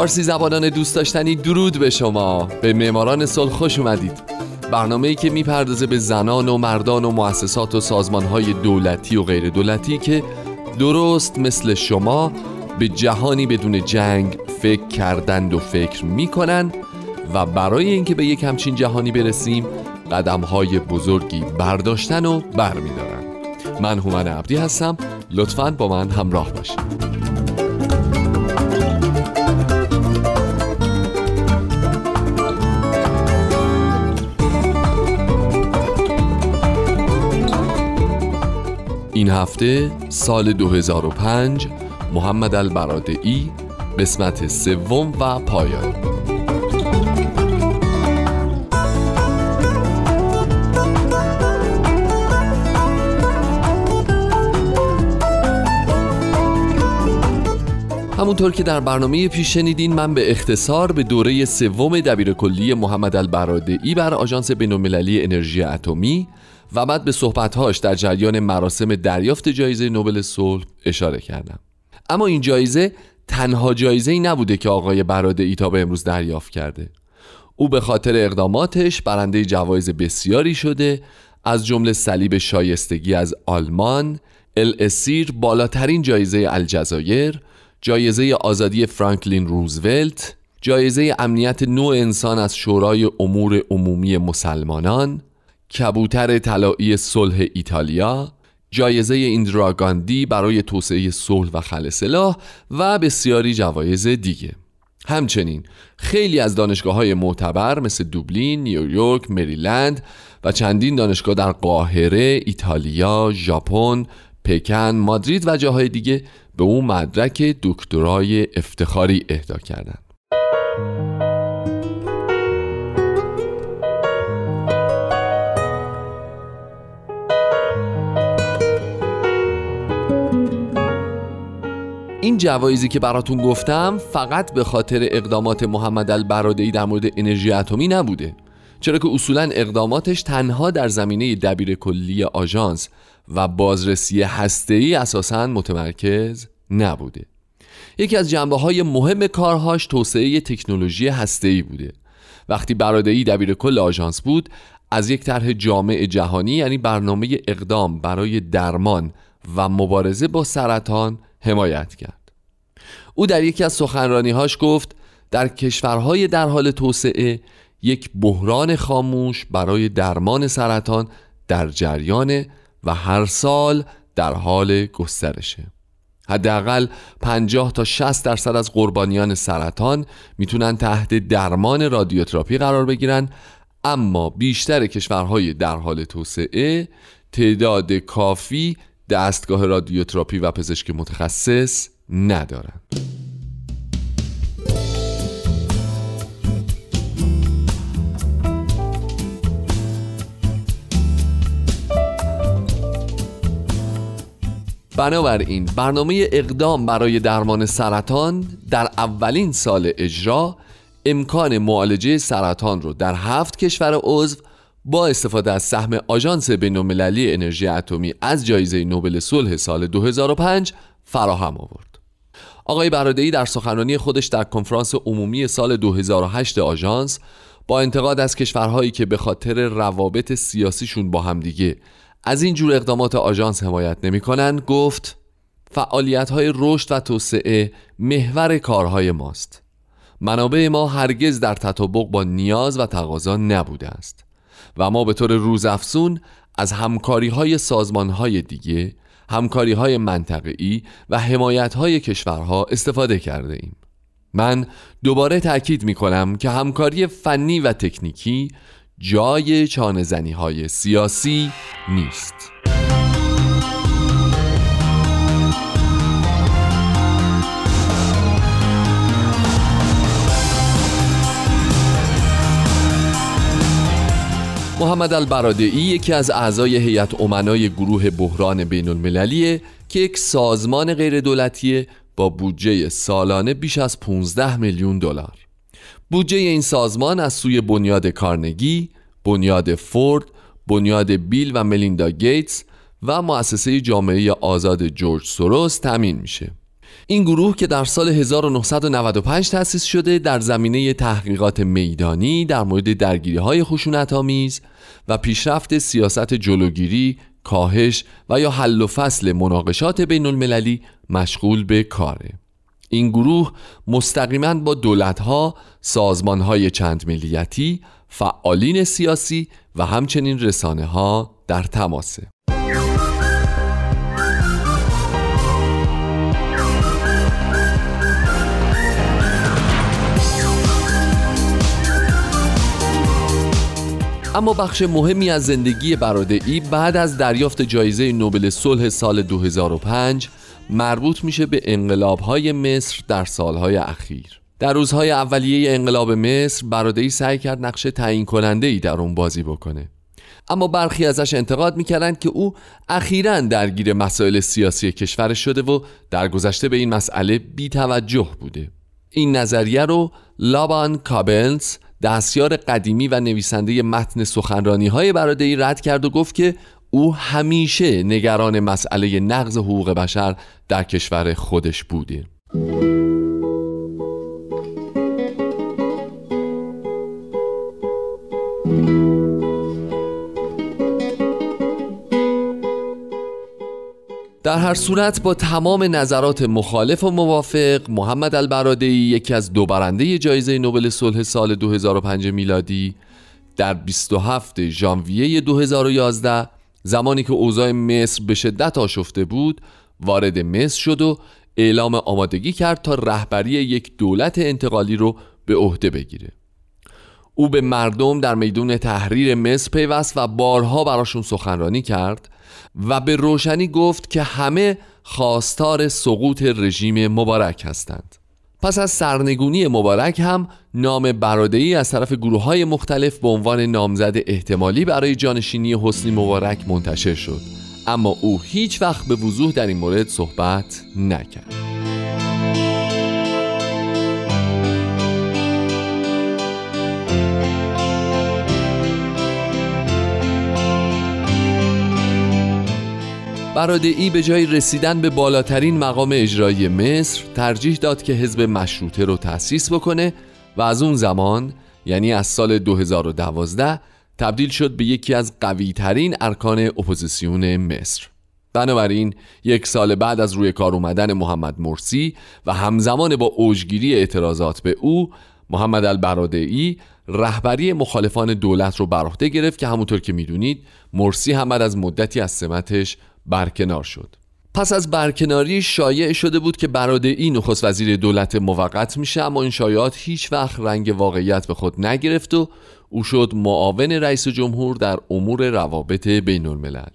فارسی زبانان دوست داشتنی درود به شما. به معماران صلح خوش اومدید. برنامه ای که می‌پردازه به زنان و مردان و مؤسسات و سازمان های دولتی و غیر دولتی که درست مثل شما به جهانی بدون جنگ فکر کردند و فکر می‌کنن و برای اینکه به یک همچین جهانی برسیم قدم های بزرگی برداشتن و برمیدارن. من هومن عبدی هستم. لطفا با من همراه باشید. هفته سال 2005 محمد البرادعی قسمت سوم و پایان. همونطور که در برنامه پیش شنیدین من به اختصار به دوره سوم دبیرکلی محمد البرادعی بر آژانس بین‌المللی انرژی اتمی و بعد به صحبتهاش در جریان مراسم دریافت جایزه نوبل صلح اشاره کردم. اما این جایزه تنها جایزه ای نبوده که آقای براده ای تا به امروز دریافت کرده. او به خاطر اقداماتش برنده جوایز بسیاری شده از جمله صلیب شایستگی از آلمان الاسیر بالاترین جایزه الجزایر جایزه آزادی فرانکلین روزولت جایزه امنیت نوع انسان از شورای امور عمومی مسلمانان کبوتر طلایی صلح ایتالیا جایزه ایندراگاندی برای توسعه صلح و خل سلاح و بسیاری جوایز دیگه همچنین خیلی از دانشگاه های معتبر مثل دوبلین، نیویورک، مریلند و چندین دانشگاه در قاهره، ایتالیا، ژاپن، پکن، مادرید و جاهای دیگه به او مدرک دکترای افتخاری اهدا کردند. این جوایزی که براتون گفتم فقط به خاطر اقدامات محمد البرادعی در مورد انرژی اتمی نبوده. چرا که اصولا اقداماتش تنها در زمینه دبیر کلی آژانس و بازرسی ای اساسا متمرکز نبوده. یکی از جنبه های مهم کارهاش توسعه تکنولوژی ای بوده. وقتی برادعی دبیر کل آژانس بود از یک طرح جامع جهانی یعنی برنامه اقدام برای درمان و مبارزه با سرطان حمایت کرد. او در یکی از سخنرانیهاش گفت در کشورهای در حال توسعه یک بحران خاموش برای درمان سرطان در جریان و هر سال در حال گسترشه. حداقل 50 تا 60 درصد از قربانیان سرطان می‌تونن تحت درمان رادیوتراپی قرار بگیرن اما بیشتر کشورهای در حال توسعه تعداد کافی دستگاه رادیوتراپی و پزشک متخصص ندارند. بنابراین برنامه اقدام برای درمان سرطان در اولین سال اجرا امکان معالجه سرطان رو در هفت کشور عضو با استفاده از سهم آژانس بین‌المللی انرژی اتمی از جایزه نوبل صلح سال 2005 فراهم آورد. آقای برادعی در سخنرانی خودش در کنفرانس عمومی سال 2008 آژانس با انتقاد از کشورهایی که به خاطر روابط سیاسیشون با همدیگه از این جور اقدامات آژانس حمایت نمی‌کنن گفت فعالیت های رشد و توسعه محور کارهای ماست. منابع ما هرگز در تطابق با نیاز و تقاضا نبوده است. و ما به طور روزافزون از همکاری های سازمان دیگه همکاری های منطقه‌ای و حمایت های کشورها استفاده کرده ایم. من دوباره تأکید می کنم که همکاری فنی و تکنیکی جای چانزنی های سیاسی نیست. محمد البرادعی یکی از اعضای هیئت امنای گروه بحران بین المللیه که یک سازمان غیر دولتیه با بودجه سالانه بیش از 15 میلیون دلار. بودجه این سازمان از سوی بنیاد کارنگی، بنیاد فورد، بنیاد بیل و ملیندا گیتس و مؤسسه جامعه آزاد جورج سوروس تامین میشه. این گروه که در سال 1995 تأسیس شده در زمینه تحقیقات میدانی در مورد درگیری های خشونت آمیز و پیشرفت سیاست جلوگیری، کاهش و یا حل و فصل مناقشات بین المللی مشغول به کاره. این گروه مستقیما با دولتها، سازمانهای چند ملیتی، فعالین سیاسی و همچنین رسانه ها در تماسه. اما بخش مهمی از زندگی برادعی بعد از دریافت جایزه نوبل صلح سال 2005 مربوط میشه به انقلابهای مصر در سالهای اخیر. در روزهای اولیه انقلاب مصر برادعی سعی کرد نقش تعیین کننده ای در اون بازی بکنه. اما برخی ازش انتقاد می‌کردند که او اخیرا درگیر مسائل سیاسی کشور شده و در گذشته به این مسئله بیتوجه بوده. این نظریه رو لابان کابلز دستیار قدیمی و نویسنده متن سخنرانی های برادعی رد کرد و گفت که او همیشه نگران مسئله نقض حقوق بشر در کشور خودش بوده. در هر صورت با تمام نظرات مخالف و موافق محمد البرادعی یکی از دو برنده جایزه نوبل صلح سال 2005 میلادی در 27 ژانویه 2011 زمانی که اوضاع مصر به شدت آشفته بود وارد مصر شد و اعلام آمادگی کرد تا رهبری یک دولت انتقالی رو به عهده بگیره. او به مردم در میدون تحریر مصر پیوست و بارها براشون سخنرانی کرد و به روشنی گفت که همه خواستار سقوط رژیم مبارک هستند. پس از سرنگونی مبارک هم نام برادعی از طرف گروه های مختلف به عنوان نامزد احتمالی برای جانشینی حسنی مبارک منتشر شد. اما او هیچ وقت به وضوح در این مورد صحبت نکرد. برادعی به جای رسیدن به بالاترین مقام اجرایی مصر ترجیح داد که حزب مشروطه رو تأسیس بکنه و از اون زمان یعنی از سال 2012 تبدیل شد به یکی از قویترین ارکان اپوزیسیون مصر. بنابراین یک سال بعد از روی کار اومدن محمد مرسی و همزمان با اوجگیری اعتراضات به او محمد البرادعی رهبری مخالفان دولت رو بر عهده گرفت که همونطور که می‌دونید مرسی هم بعد از مدتی از سمتش برکنار شد پس از برکناری شایع شده بود که برادعی نخست وزیر دولت موقت میشه اما این شایعات هیچ وقت رنگ واقعیت به خود نگرفت و او شد معاون رئیس جمهور در امور روابط بین الملل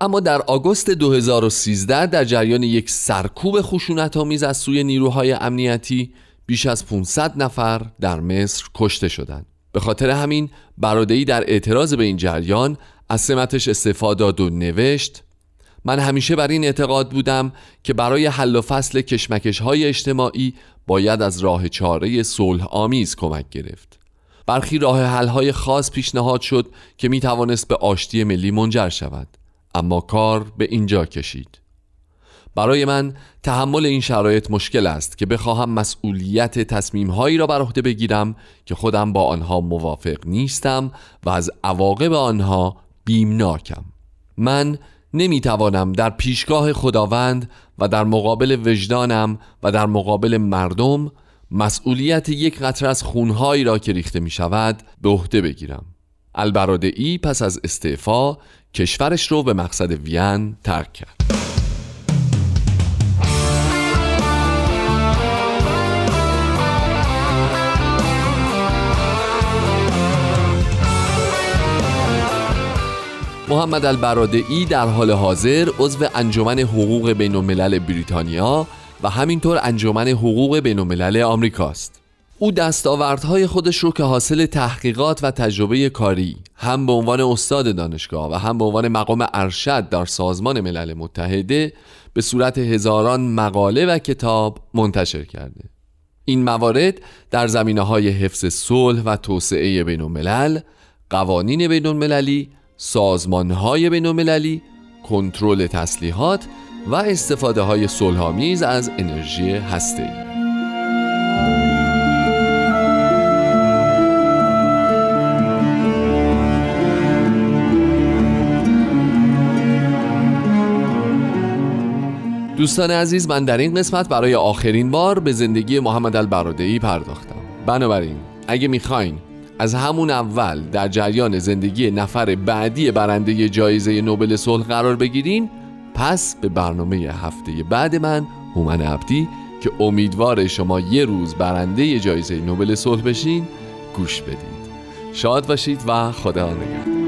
اما در آگوست 2013 در جریان یک سرکوب خشونت آمیز از سوی نیروهای امنیتی بیش از 500 نفر در مصر کشته شدند. به خاطر همین برادعی در اعتراض به این جریان از سمتش استفاده داد و نوشت من همیشه بر این اعتقاد بودم که برای حل و فصل کشمکش های اجتماعی باید از راه چاره صلح آمیز کمک گرفت. برخی راه حل های خاص پیشنهاد شد که می توانست به آشتی ملی منجر شود اما کار به اینجا کشید. برای من تحمل این شرایط مشکل است که بخواهم مسئولیت تصمیم هایی را بر عهده بگیرم که خودم با آنها موافق نیستم و از عواقب آنها بیمناکم. من نمی‌توانم در پیشگاه خداوند و در مقابل وجدانم و در مقابل مردم مسئولیت یک قطره از خونهایی را که ریخته می شود به عهده بگیرم. البرادعی پس از استعفا کشورش رو به مقصد وین ترک کرد. محمد البرادعی در حال حاضر عضو انجمن حقوق بین الملل بریتانیا و همینطور انجمن حقوق بین الملل آمریکاست. او دستاوردهای خودش رو که حاصل تحقیقات و تجربه کاری هم به عنوان استاد دانشگاه و هم به عنوان مقام ارشد در سازمان ملل متحده به صورت هزاران مقاله و کتاب منتشر کرده. این موارد در زمینه های حفظ صلح و توسعه بین الملل، قوانین بین المللی، سازمان های بین المللی، کنترل تسلیحات و استفاده های صلحآمیز از انرژی هسته‌ای. دوستان عزیز من در این قسمت برای آخرین بار به زندگی محمد البرادعی پرداختم. بنابراین اگه می‌خواین از همون اول در جریان زندگی نفر بعدی برنده جایزه نوبل صلح قرار بگیرین پس به برنامه هفته بعد من هومن عبدی که امیدوار شما یه روز برنده جایزه نوبل صلح بشین گوش بدید. شاد باشید و خدا نگهدار.